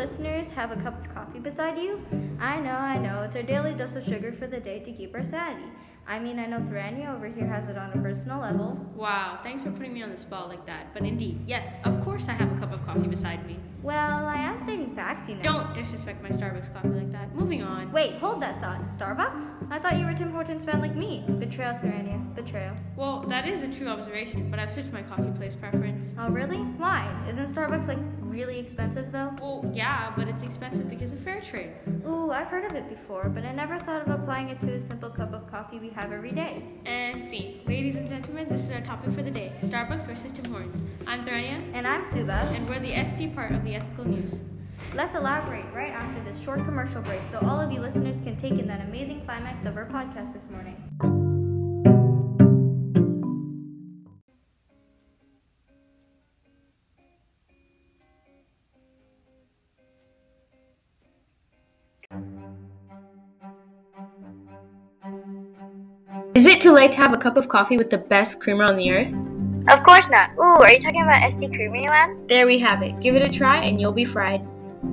listeners have a cup of coffee beside you? I know, I know, it's our daily dose of sugar for the day to keep our sanity. I mean, I know Thorania over here has it on a personal level. Wow, thanks for putting me on the spot like that. But indeed, yes, of course I have a cup of coffee Don't disrespect my Starbucks coffee like that. Moving on. Wait, hold that thought. Starbucks? I thought you were Tim Hortons fan like me. Betrayal, Thorania. Betrayal. Well, that is a true observation, but I've switched my coffee place preference. Oh, really? Why? Isn't Starbucks like really expensive though? Well, yeah, but it's expensive because of fair trade. Ooh, I've heard of it before, but I never thought of applying it to a simple cup of coffee we have every day. And see, ladies and gentlemen, this is our topic for the day Starbucks versus Tim Hortons. I'm Thorania, And I'm Suba. and we're the ST part of the ethical news. Let's elaborate right after this short commercial break so all of you listeners can take in that amazing climax of our podcast this morning. Is it too late to have a cup of coffee with the best creamer on the earth? Of course not. Ooh, are you talking about ST Creamy Land? There we have it. Give it a try and you'll be fried.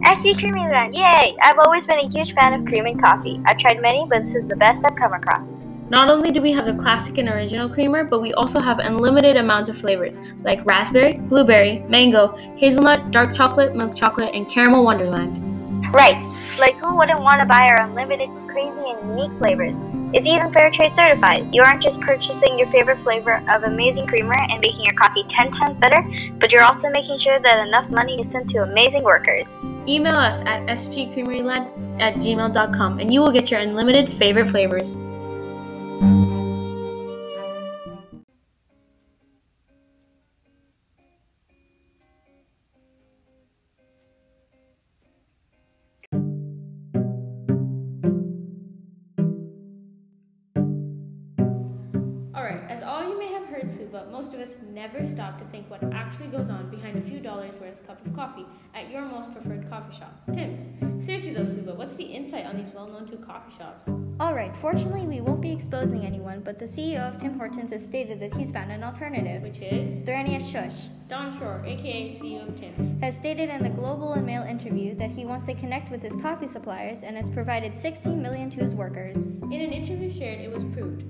ST Creamy Land, yay! I've always been a huge fan of cream and coffee. I've tried many, but this is the best I've come across. Not only do we have the classic and original creamer, but we also have unlimited amounts of flavors like raspberry, blueberry, mango, hazelnut, dark chocolate, milk chocolate, and caramel wonderland. Right. Like who wouldn't want to buy our unlimited, crazy, and unique flavors? It's even fair trade certified. You aren't just purchasing your favorite flavor of amazing creamer and making your coffee 10 times better, but you're also making sure that enough money is sent to amazing workers. Email us at stcreameryland at gmail.com and you will get your unlimited favorite flavors. Most of us never stop to think what actually goes on behind a few dollars worth cup of coffee at your most preferred coffee shop, Tim's. Seriously though, Suba, what's the insight on these well-known two coffee shops? Alright, fortunately, we won't be exposing anyone, but the CEO of Tim Hortons has stated that he's found an alternative. Which is Thorania Shush Don Shore, aka CEO of Tim's. has stated in the Globe and Mail interview that he wants to connect with his coffee suppliers and has provided 16 million to his workers. In an interview shared, it was proved.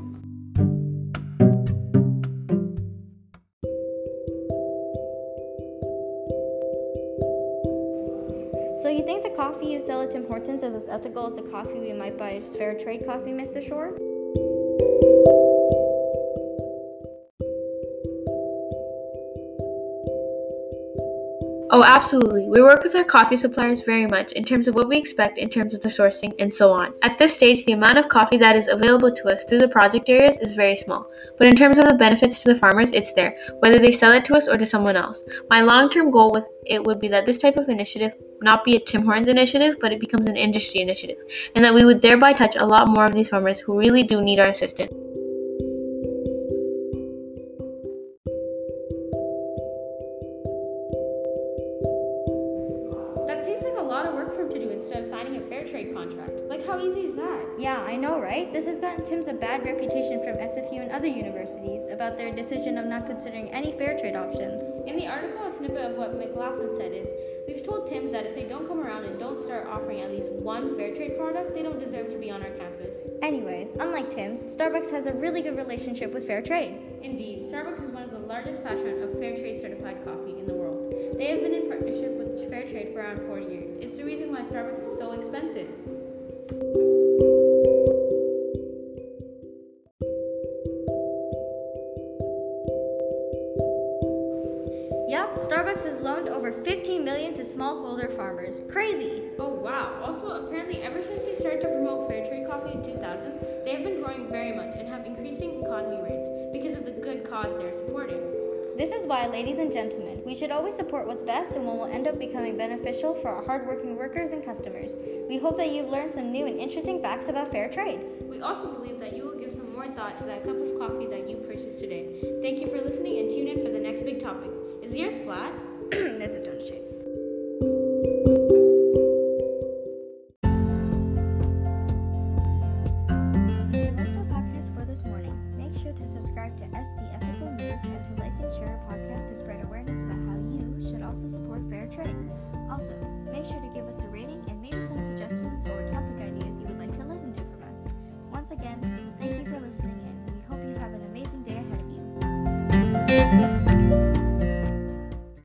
So you think the coffee you sell at Tim Hortons is as ethical as the coffee we might buy at Fair Trade Coffee, Mr. Shore? Oh, absolutely. We work with our coffee suppliers very much in terms of what we expect in terms of the sourcing and so on. At this stage, the amount of coffee that is available to us through the project areas is very small, but in terms of the benefits to the farmers, it's there, whether they sell it to us or to someone else. My long term goal with it would be that this type of initiative not be a Tim Hortons initiative, but it becomes an industry initiative, and that we would thereby touch a lot more of these farmers who really do need our assistance. Signing a fair trade contract. Like, how easy is that? Yeah, I know, right? This has gotten Tim's a bad reputation from SFU and other universities about their decision of not considering any fair trade options. In the article, a snippet of what McLaughlin said is We've told Tim's that if they don't come around and don't start offering at least one fair trade product, they don't deserve to be on our campus. Anyways, unlike Tim's, Starbucks has a really good relationship with fair trade. Indeed, Starbucks is one of the largest patrons of fair trade certified coffee in the world. They have been in partnership with fair trade for around 40 years. It's the reason why Starbucks is so expensive. Yep, Starbucks has loaned over 15 million to smallholder farmers. Crazy! Oh wow. Also, apparently ever since they started to promote fair trade coffee in 2000, they have been growing very much and have increasing economy rates because of the good cause they're supporting. This is why, ladies and gentlemen, we should always support what's best and what will end up becoming beneficial for our hardworking workers and customers. We hope that you've learned some new and interesting facts about fair trade. We also believe that you will give some more thought to that cup of coffee that you purchased today. Thank you for listening and tune in for the next big topic. Is the earth flat? Make sure to subscribe to ST Ethical News and to like and share our podcast to spread awareness about how you should also support fair trade. Also, make sure to give us a rating and maybe